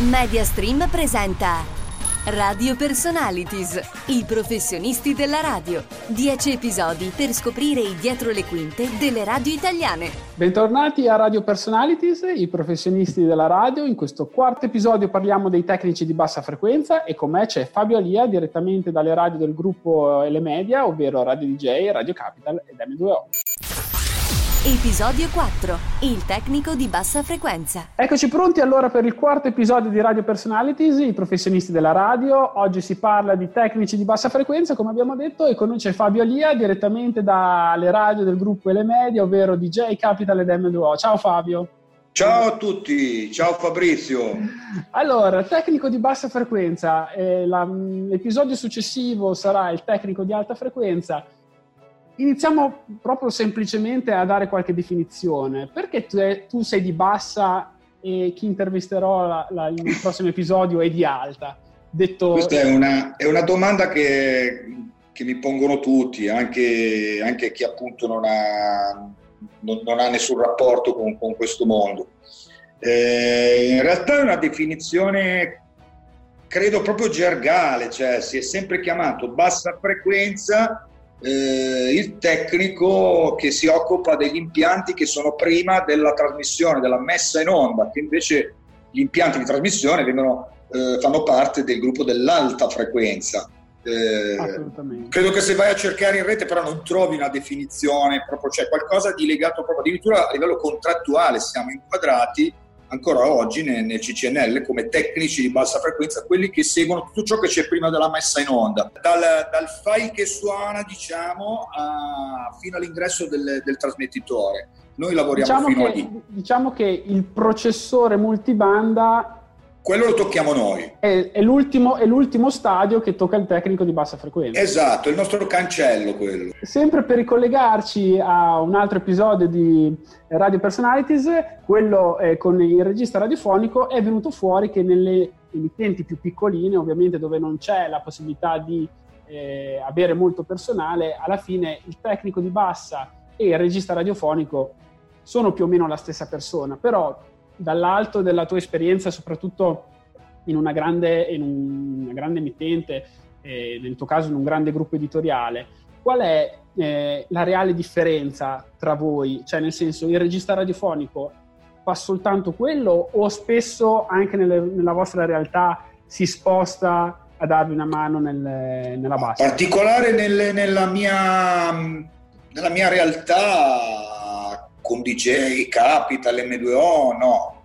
Mediastream presenta Radio Personalities, i professionisti della radio. Dieci episodi per scoprire i dietro le quinte delle radio italiane. Bentornati a Radio Personalities, i professionisti della radio. In questo quarto episodio parliamo dei tecnici di bassa frequenza e con me c'è Fabio Alia direttamente dalle radio del gruppo Ele Media, ovvero Radio DJ, Radio Capital ed M2O. Episodio 4. Il tecnico di bassa frequenza. Eccoci pronti allora per il quarto episodio di Radio Personalities, i professionisti della radio. Oggi si parla di tecnici di bassa frequenza, come abbiamo detto, e con noi c'è Fabio Alia direttamente dalle radio del gruppo Ele Media, ovvero DJ Capital ed M2O. Ciao Fabio. Ciao a tutti, ciao Fabrizio. Allora, tecnico di bassa frequenza, eh, la, l'episodio successivo sarà il tecnico di alta frequenza iniziamo proprio semplicemente a dare qualche definizione. Perché tu, è, tu sei di bassa e chi intervisterò la, la, nel prossimo episodio è di alta? Detto... Questa è una, è una domanda che, che, mi pongono tutti, anche, anche chi appunto non ha, non, non ha nessun rapporto con, con questo mondo. Eh, in realtà è una definizione credo proprio gergale, cioè si è sempre chiamato bassa frequenza eh, il tecnico che si occupa degli impianti che sono prima della trasmissione, della messa in onda, che invece gli impianti di trasmissione vengono, eh, fanno parte del gruppo dell'alta frequenza. Eh, credo che se vai a cercare in rete però non trovi una definizione, proprio c'è qualcosa di legato proprio addirittura a livello contrattuale, siamo inquadrati ancora oggi nel, nel, CCNL come tecnici di bassa frequenza, quelli che seguono tutto ciò che c'è prima della messa in onda, dal, dal file che suona diciamo a, fino all'ingresso del, del, trasmettitore. Noi lavoriamo diciamo fino che, a lì. Diciamo che il processore multibanda quello lo tocchiamo noi. È, è, l'ultimo, è, l'ultimo, stadio che tocca il tecnico di bassa frequenza. Esatto, è il nostro cancello quello. Sempre per ricollegarci a un altro episodio di Radio Personalities, quello eh, con il regista radiofonico, è venuto fuori che nelle emittenti più piccoline, ovviamente dove non c'è la possibilità di eh, avere molto personale, alla fine il tecnico di bassa e il regista radiofonico sono più o meno la stessa persona, però dall'alto della tua esperienza, soprattutto in una grande, in una grande emittente, eh, nel tuo caso in un grande gruppo editoriale, qual è eh, la reale differenza tra voi? Cioè, nel senso, il regista radiofonico fa soltanto quello o spesso anche nelle, nella vostra realtà si sposta a darvi una mano nel, nella bassa? In particolare nel, nella, mia, nella mia realtà con DJ Capital, M2O, no,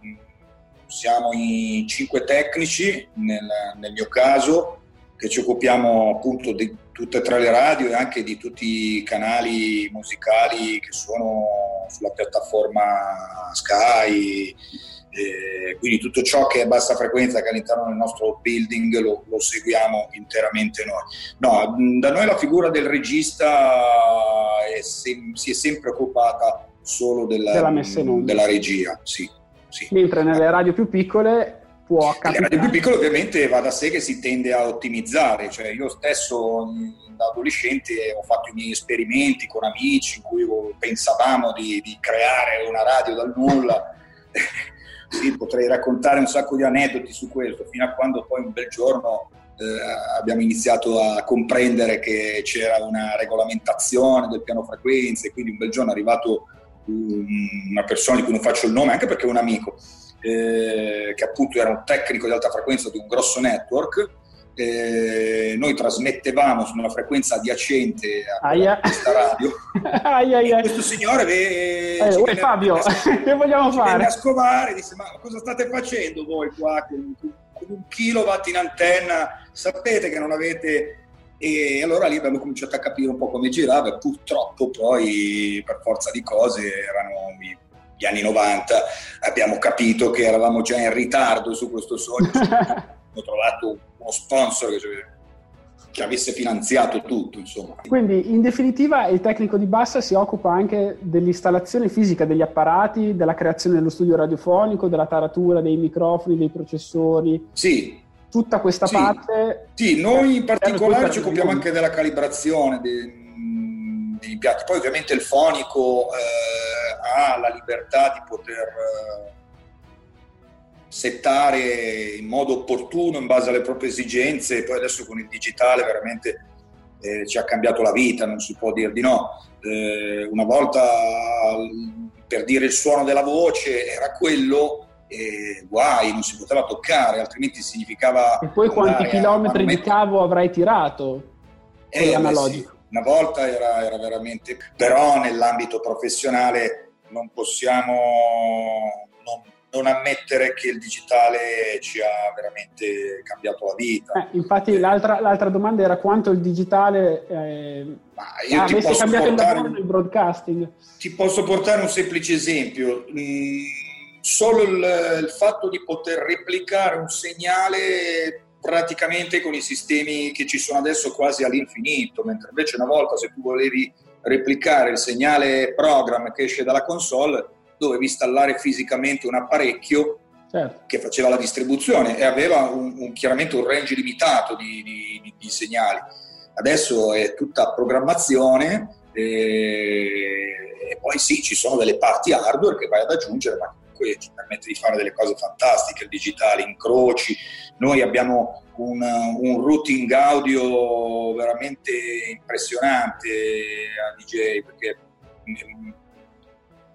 siamo in cinque tecnici nel, nel mio caso che ci occupiamo appunto di tutte e tre le radio e anche di tutti i canali musicali che sono sulla piattaforma Sky, eh, quindi tutto ciò che è bassa frequenza che all'interno del nostro building lo, lo, seguiamo interamente noi. No, da noi la figura del regista è sem- si è sempre occupata solo della, della, messa in onda. della regia. Sì, sì. Mentre nelle radio più piccole può capitare. Le radio più piccole ovviamente va da sé che si tende a ottimizzare, cioè io stesso da adolescente ho fatto i miei esperimenti con amici in cui pensavamo di, di creare una radio dal nulla. sì, potrei raccontare un sacco di aneddoti su questo, fino a quando poi un bel giorno eh, abbiamo iniziato a comprendere che c'era una regolamentazione del piano frequenze, quindi un bel giorno è arrivato una persona di cui non faccio il nome, anche perché è un amico, eh, che appunto era un tecnico di alta frequenza di un grosso network. Eh, noi trasmettevamo su una frequenza adiacente a aia. questa radio. aia, aia. questo signore ve, eh, uè, Fabio, che vogliamo fare? a scovare disse: Ma cosa state facendo voi qua con, con un kilowatt in antenna? Sapete che non avete e allora lì abbiamo cominciato a capire un po' come girava e purtroppo poi per forza di cose erano gli anni 90, abbiamo capito che eravamo già in ritardo su questo sogno, ho trovato uno sponsor che, che avesse finanziato tutto. Insomma. Quindi in definitiva il tecnico di bassa si occupa anche dell'installazione fisica degli apparati, della creazione dello studio radiofonico, della taratura dei microfoni, dei processori. Sì, tutta questa sì, parte. Sì, noi in particolare ci occupiamo anche della calibrazione dei, degli impianti. Poi ovviamente il fonico eh, ha la libertà di poter eh, settare in modo opportuno in base alle proprie esigenze poi adesso con il digitale veramente eh, ci ha cambiato la vita, non si può dire di no. Eh, una volta per dire il suono della voce era quello e guai, non si poteva toccare, altrimenti significava... E poi quanti chilometri di cavo avrai tirato? Eh, analogico. Sì. Una volta era, era veramente... Però nell'ambito professionale non possiamo non, ammettere che il digitale ci ha veramente cambiato la vita. Eh, infatti l'altra, l'altra, domanda era quanto il digitale eh, ah, avesse cambiato il lavoro nel broadcasting. Ti posso portare un semplice esempio. Mm, solo il, il fatto di poter replicare un segnale praticamente con i sistemi che ci sono adesso quasi all'infinito, mentre invece una volta se tu volevi replicare il segnale program che esce dalla console, dovevi installare fisicamente un apparecchio certo. che faceva la distribuzione e aveva un, un, chiaramente un range limitato di, di, di, segnali. Adesso è tutta programmazione e, e poi sì, ci sono delle parti hardware che vai ad aggiungere, ma comunque ci permette di fare delle cose fantastiche, il digitale, incroci. Noi abbiamo un, un routing audio veramente impressionante a DJ perché mm,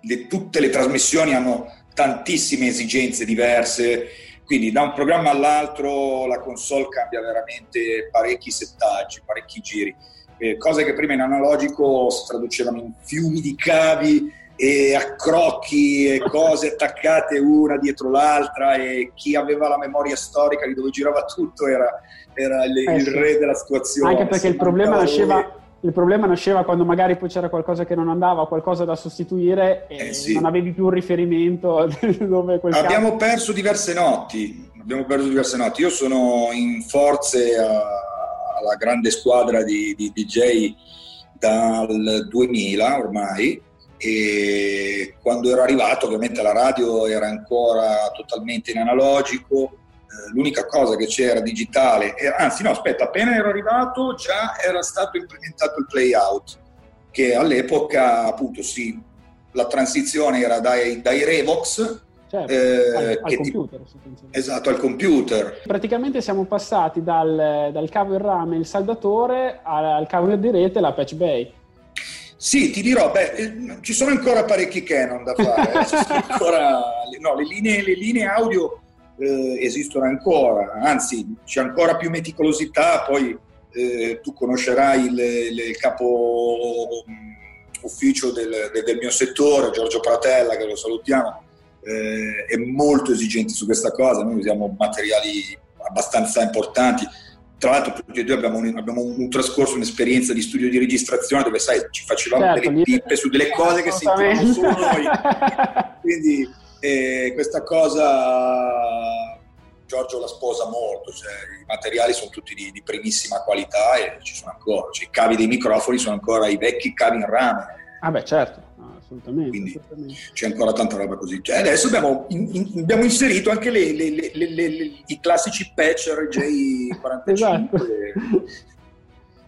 le, tutte le trasmissioni hanno tantissime esigenze diverse, quindi da un programma all'altro la console cambia veramente parecchi settaggi, parecchi giri. Eh, cose che prima in analogico si traducevano in fiumi di cavi e accrocchi e cose attaccate una dietro l'altra e chi aveva la memoria storica di dove girava tutto era, era il, eh, il sì. re della situazione. Anche perché il problema, nasceva, il problema, nasceva, quando magari poi c'era qualcosa che non andava, qualcosa da sostituire e eh sì. non avevi più un riferimento dove quel Abbiamo caso... perso diverse notti, abbiamo perso diverse notti. Io sono in forze alla grande squadra di, di DJ dal 2000 ormai e quando ero arrivato ovviamente la radio era ancora totalmente in analogico, eh, l'unica cosa che c'era digitale, era, anzi no aspetta, appena ero arrivato già era stato implementato il play out, che all'epoca appunto sì, la transizione era dai, dai Revox Certo, eh, al, al computer. Ti... Esatto, al computer. Praticamente siamo passati dal, dal cavo in rame, il saldatore, al, al cavo di rete, la patch bay. Sì, ti dirò, beh, eh, ci sono ancora parecchi Canon da fare, eh. ancora, no, le, linee, le linee audio eh, esistono ancora, anzi c'è ancora più meticolosità, poi eh, tu conoscerai il, il capo mm, ufficio del, del, mio settore, Giorgio Pratella, che lo salutiamo, eh, è molto esigente su questa cosa, noi usiamo materiali abbastanza importanti, tra l'altro tutti e due abbiamo un, abbiamo un, trascorso, un'esperienza di studio di registrazione dove sai, ci facevamo certo, delle pippe su delle cose che sentivamo solo noi. Quindi eh, questa cosa Giorgio la sposa molto, cioè, i materiali sono tutti di, di, primissima qualità e ci sono ancora, cioè, i cavi dei microfoni sono ancora i vecchi cavi in rame. Ah beh certo assolutamente, Quindi assolutamente. c'è ancora tanta roba così. Cioè, adesso abbiamo, in, in, abbiamo, inserito anche le, le, le, i classici patch RJ45. esatto.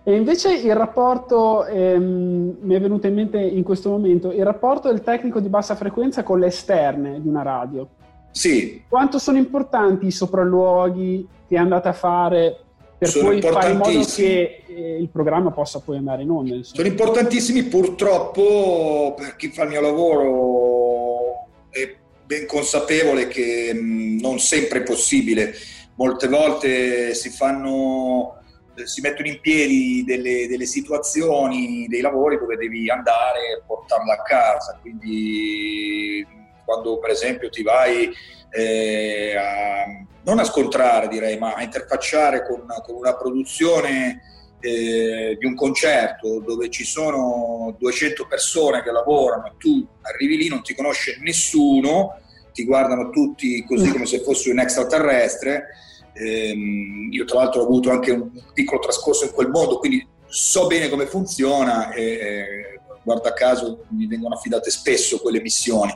E invece il rapporto, ehm, mi è venuto in mente in questo momento, il rapporto del tecnico di bassa frequenza con le esterne di una radio. Sì. Quanto sono importanti i sopralluoghi che andate a fare per poi fare in modo che eh, il programma possa poi andare in onda. Insomma. Sono importantissimi, purtroppo per chi fa il mio lavoro è ben consapevole che mm, non sempre è possibile. Molte volte si fanno eh, si mettono in piedi delle, delle, situazioni, dei lavori dove devi andare e portarla a casa. Quindi quando per esempio ti vai eh, a, non a scontrare direi, ma a interfacciare con, con una produzione eh, di un concerto dove ci sono 200 persone che lavorano e tu arrivi lì, non ti conosce nessuno, ti guardano tutti così come se fossi un extraterrestre. Eh, io tra l'altro ho avuto anche un piccolo trascorso in quel mondo, quindi so bene come funziona e eh, guarda caso mi vengono affidate spesso quelle missioni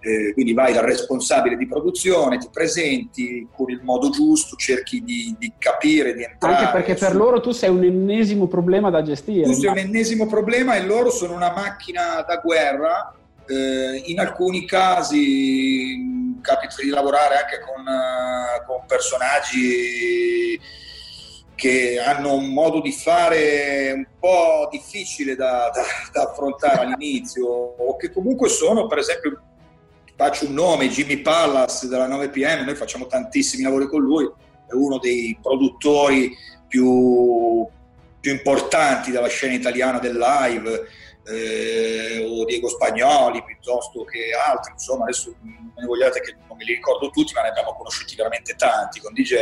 eh, quindi vai dal responsabile di produzione, ti presenti con il modo giusto, cerchi di, di capire, di entrare. Anche perché per loro tu sei un ennesimo problema da gestire. Tu sei un ennesimo problema e loro sono una macchina da guerra eh, in alcuni casi capita di lavorare anche con, uh, con personaggi che hanno un modo di fare un po' difficile da, da, da affrontare all'inizio o che comunque sono per esempio faccio un nome, Jimmy Pallas della 9pm, noi facciamo tantissimi lavori con lui, è uno dei produttori più, più importanti della scena italiana del live, eh, o Diego Spagnoli piuttosto che altri, insomma adesso non ne vogliate che non me li ricordo tutti, ma ne abbiamo conosciuti veramente tanti con DJ.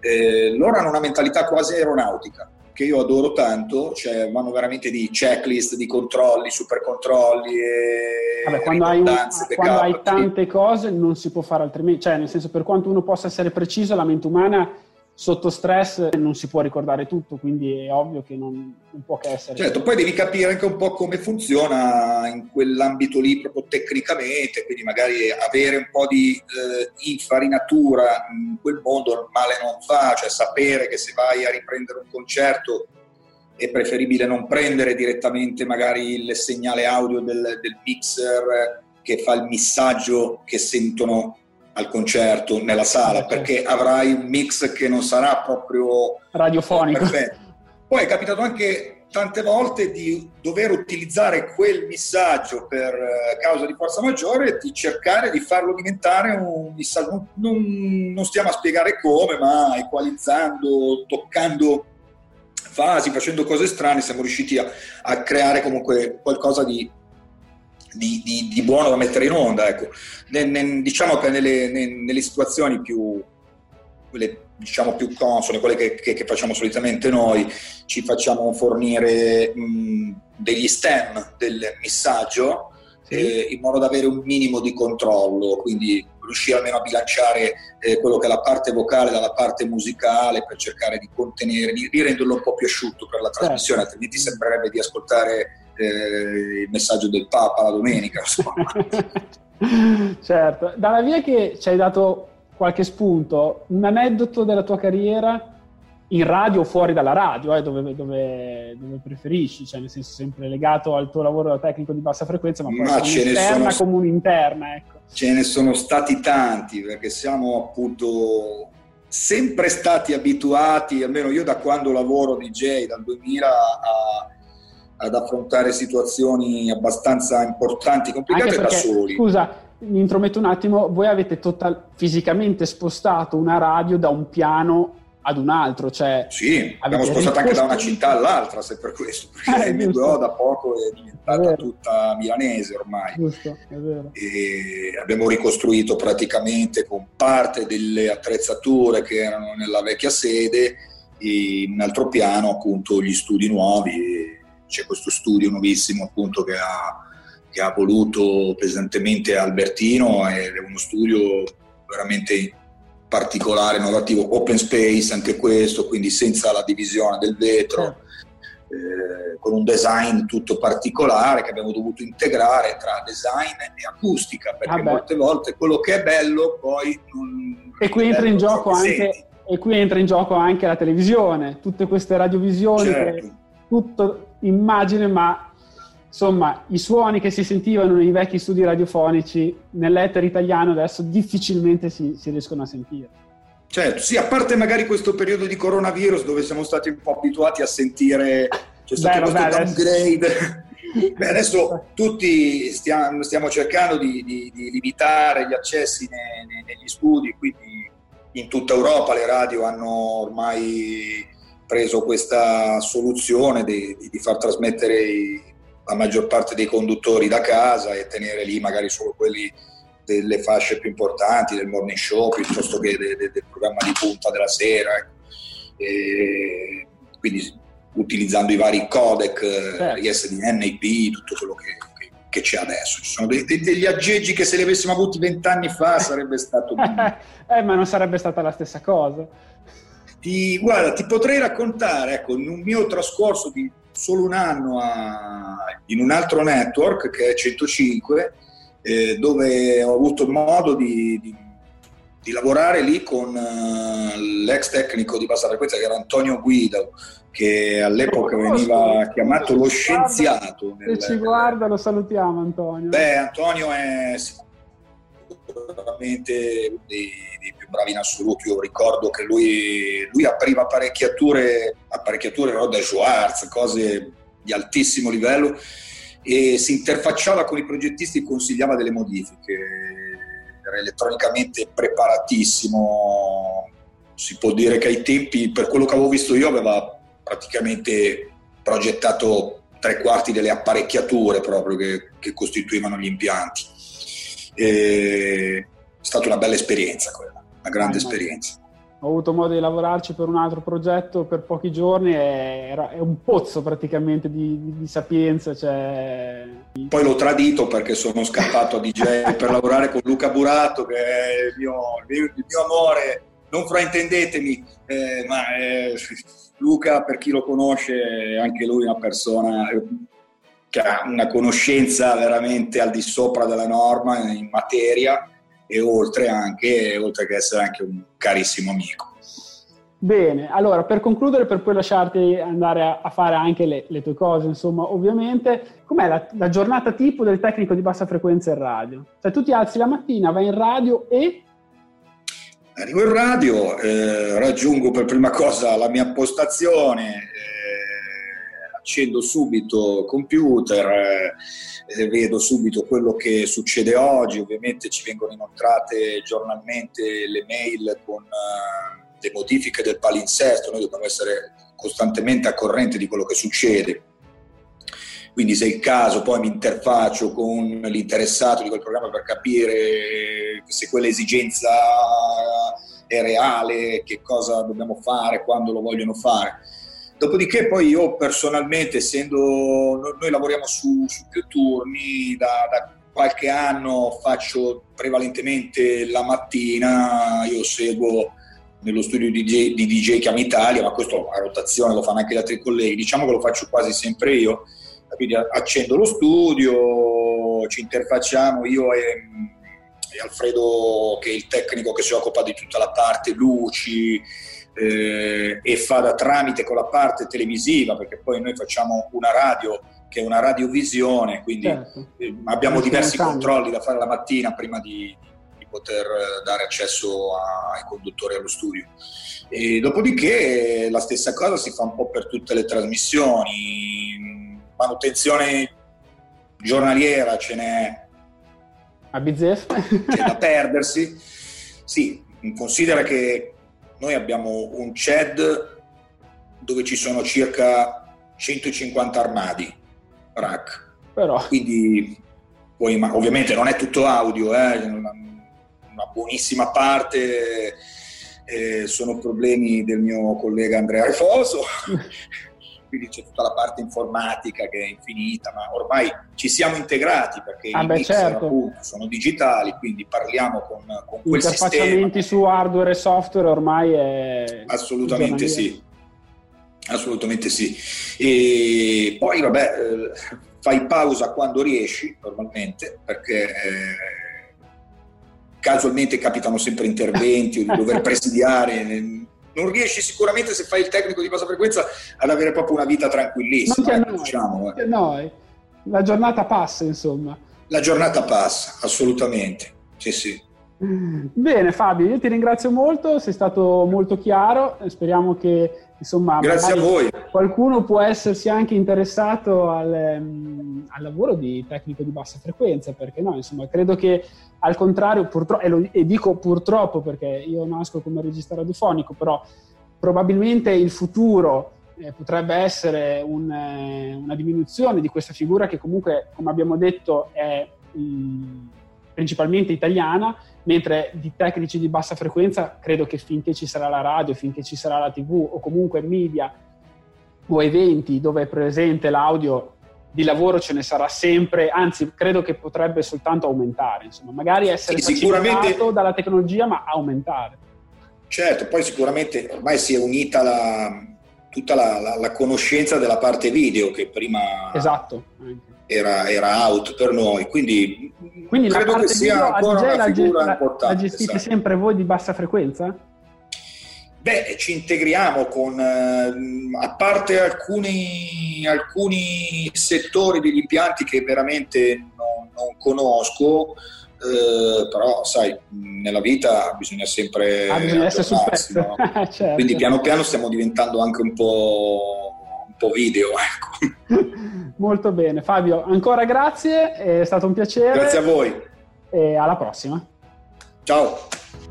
Eh, loro hanno una mentalità quasi aeronautica che io adoro tanto, cioè vanno veramente di checklist, di controlli, super controlli e Vabbè, quando, hai, un, quando hai tante cose non si può fare altrimenti, cioè nel senso per quanto uno possa essere preciso, la mente umana sotto stress non si può ricordare tutto, quindi è ovvio che non, non, può che essere. Certo, poi devi capire anche un po' come funziona in quell'ambito lì proprio tecnicamente, quindi magari avere un po' di eh, infarinatura in quel mondo male non fa, cioè sapere che se vai a riprendere un concerto è preferibile non prendere direttamente magari il segnale audio del, del mixer che fa il missaggio che sentono al concerto nella sala perché avrai un mix che non sarà proprio radiofonico. Perfetto. Poi è capitato anche tante volte di dover utilizzare quel messaggio per eh, causa di forza maggiore e di cercare di farlo diventare un messaggio. Non, non stiamo a spiegare come, ma equalizzando, toccando fasi, facendo cose strane, siamo riusciti a, a creare comunque qualcosa di di, di, di, buono da mettere in onda. Ecco. Ne, ne, diciamo che nelle, ne, nelle situazioni più, quelle, diciamo, più consone, quelle che, che, che, facciamo solitamente noi, ci facciamo fornire mh, degli stem del messaggio sì. eh, in modo da avere un minimo di controllo, quindi riuscire almeno a bilanciare eh, quello che è la parte vocale dalla parte musicale per cercare di contenere, di, di renderlo un po' più asciutto per la trasmissione, certo. altrimenti sembrerebbe di ascoltare eh, il messaggio del Papa la domenica. certo, dalla via che ci hai dato qualche spunto, un aneddoto della tua carriera in radio o fuori dalla radio, eh, dove, dove, dove, preferisci, cioè nel senso sempre legato al tuo lavoro da tecnico di bassa frequenza, ma, ma ce un'esterna sono, come un'interna. Ecco. Ce ne sono stati tanti, perché siamo appunto sempre stati abituati, almeno io da quando lavoro DJ, dal 2000 a ad affrontare situazioni abbastanza importanti, complicate perché, da soli. Scusa, mi intrometto un attimo, voi avete total, fisicamente spostato una radio da un piano ad un altro, cioè... Sì, abbiamo spostato anche da una città all'altra, se per questo, perché eh, M2O da poco è diventata è tutta milanese ormai. Giusto, e abbiamo ricostruito praticamente con parte delle attrezzature che erano nella vecchia sede, in un altro piano appunto gli studi nuovi c'è questo studio nuovissimo appunto che ha, che ha voluto pesantemente Albertino ed è uno studio veramente particolare, innovativo, open space anche questo, quindi senza la divisione del vetro, eh, con un design tutto particolare che abbiamo dovuto integrare tra design e acustica, perché ah molte volte quello che è bello poi non... E qui entra in gioco anche... E qui entra in gioco anche la televisione, tutte queste radiovisioni certo. che tutto immagine, ma insomma i suoni che si sentivano nei vecchi studi radiofonici nell'etere italiano adesso difficilmente si, si riescono a sentire. Certo, sì, a parte magari questo periodo di coronavirus dove siamo stati un po' abituati a sentire c'è stato Beh, questo downgrade. Beh, adesso tutti stiamo, stiamo cercando di, di, di, limitare gli accessi nei, nei, negli studi, quindi in tutta Europa le radio hanno ormai preso questa soluzione di, di, far trasmettere i, la maggior parte dei conduttori da casa e tenere lì magari solo quelli delle fasce più importanti del morning show piuttosto che de, de, del programma di punta della sera. E quindi utilizzando i vari codec, certo. ISDN, IP, tutto quello che, che, che, c'è adesso. Ci sono dei, degli aggeggi che se li avessimo avuti vent'anni fa sarebbe stato... eh, ma non sarebbe stata la stessa cosa. Ti, guarda, ti potrei raccontare, ecco, in un mio trascorso di solo un anno a, in un altro network che è 105, eh, dove ho avuto modo di, di, di lavorare lì con uh, l'ex tecnico di bassa frequenza che era Antonio Guido, che all'epoca veniva chiamato lo scienziato. Se nel... ci guarda lo salutiamo Antonio. Beh, Antonio è sicuramente uno dei, dei, più bravi in assoluto. Io ricordo che lui, lui apriva apparecchiature, apparecchiature Roda Schwartz, cose di altissimo livello e si interfacciava con i progettisti e consigliava delle modifiche. Era elettronicamente preparatissimo. Si può dire che ai tempi, per quello che avevo visto io, aveva praticamente progettato tre quarti delle apparecchiature proprio che, che costituivano gli impianti. E è stata una bella esperienza quella, una grande ah, esperienza. Ho avuto modo di lavorarci per un altro progetto per pochi giorni era, è un pozzo praticamente di, di, di sapienza. Cioè... Poi l'ho tradito perché sono scappato a DJ per lavorare con Luca Burato, che è il mio, il mio, il mio amore. Non fraintendetemi, eh, ma eh, Luca, per chi lo conosce, è anche lui una persona che ha una conoscenza veramente al di sopra della norma in materia e oltre anche, oltre che essere anche un carissimo amico. Bene, allora per concludere, per poi lasciarti andare a, a fare anche le, le, tue cose, insomma, ovviamente, com'è la, la, giornata tipo del tecnico di bassa frequenza in radio? Cioè tu ti alzi la mattina, vai in radio e Arrivo in radio, eh, raggiungo per prima cosa la mia postazione, accendo subito computer, eh, vedo subito quello che succede oggi, ovviamente ci vengono inoltrate giornalmente le mail con eh, le modifiche del palinsesto, noi dobbiamo essere costantemente a corrente di quello che succede. Quindi se è il caso poi mi interfaccio con l'interessato di quel programma per capire se quell'esigenza è reale, che cosa dobbiamo fare, quando lo vogliono fare. Dopodiché poi io personalmente, essendo noi lavoriamo su, su più turni, da, da, qualche anno faccio prevalentemente la mattina, io seguo nello studio di DJ, di DJ Chiama Italia, ma questo a rotazione lo fanno anche gli altri colleghi, diciamo che lo faccio quasi sempre io. Quindi accendo lo studio, ci interfacciamo io e, Alfredo che è il tecnico che si occupa di tutta la parte luci eh, e fa da tramite con la parte televisiva perché poi noi facciamo una radio che è una radiovisione, quindi certo. eh, abbiamo diversi controlli da fare la mattina prima di, di poter dare accesso a, ai conduttori allo studio. E dopodiché la stessa cosa si fa un po' per tutte le trasmissioni manutenzione giornaliera ce n'è a bizzeffe. C'è da perdersi. Sì, considera che noi abbiamo un CED dove ci sono circa 150 armadi rack. Però. Quindi poi, ma ovviamente non è tutto audio eh, una, una buonissima parte eh, sono problemi del mio collega Andrea Refoso quindi c'è tutta la parte informatica che è infinita, ma ormai ci siamo integrati perché ah i beh, mixer certo. appunto sono digitali, quindi parliamo con, con quel sistema. Interfacciamenti su hardware e software ormai è... Assolutamente sì, assolutamente sì. E poi vabbè, eh, fai pausa quando riesci normalmente perché... Eh, casualmente capitano sempre interventi o di dover presidiare non riesci sicuramente se fai il tecnico di bassa frequenza ad avere proprio una vita tranquillissima. Non ecco, diciamo, eh. noi. La giornata passa, insomma. La giornata passa, assolutamente. Sì, sì. Bene Fabio, io ti ringrazio molto, sei stato molto chiaro, speriamo che insomma Grazie a voi. qualcuno può essersi anche interessato al, um, al, lavoro di tecnico di bassa frequenza, perché no, insomma credo che al contrario, purtroppo, e, lo, e dico purtroppo perché io nasco come regista radiofonico, però probabilmente il futuro eh, potrebbe essere un, eh, una diminuzione di questa figura che comunque, come abbiamo detto, è mh, principalmente italiana, mentre di tecnici di bassa frequenza credo che finché ci sarà la radio, finché ci sarà la tv o comunque media o eventi dove è presente l'audio di lavoro ce ne sarà sempre, anzi credo che potrebbe soltanto aumentare, insomma, magari essere sì, sicuramente dalla tecnologia ma aumentare. Certo, poi sicuramente ormai si è unita la, tutta la, la, la, conoscenza della parte video che prima esatto. Era, era, out per noi, quindi, quindi credo che sia ancora una figura la, importante. La gestite esatto. sempre voi di bassa frequenza? Beh, ci integriamo con, eh, a parte alcuni, alcuni, settori degli impianti che veramente non, non conosco, eh, però sai, nella vita bisogna sempre... Ah, bisogna essere sul pezzo. No? certo. Quindi piano piano stiamo diventando anche un po', un po video. Ecco. Molto bene, Fabio, ancora grazie, è stato un piacere. Grazie a voi. E alla prossima. Ciao.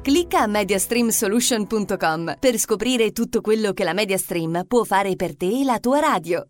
Clicca a mediastreamsolution.com per scoprire tutto quello che la Mediastream può fare per te e la tua radio.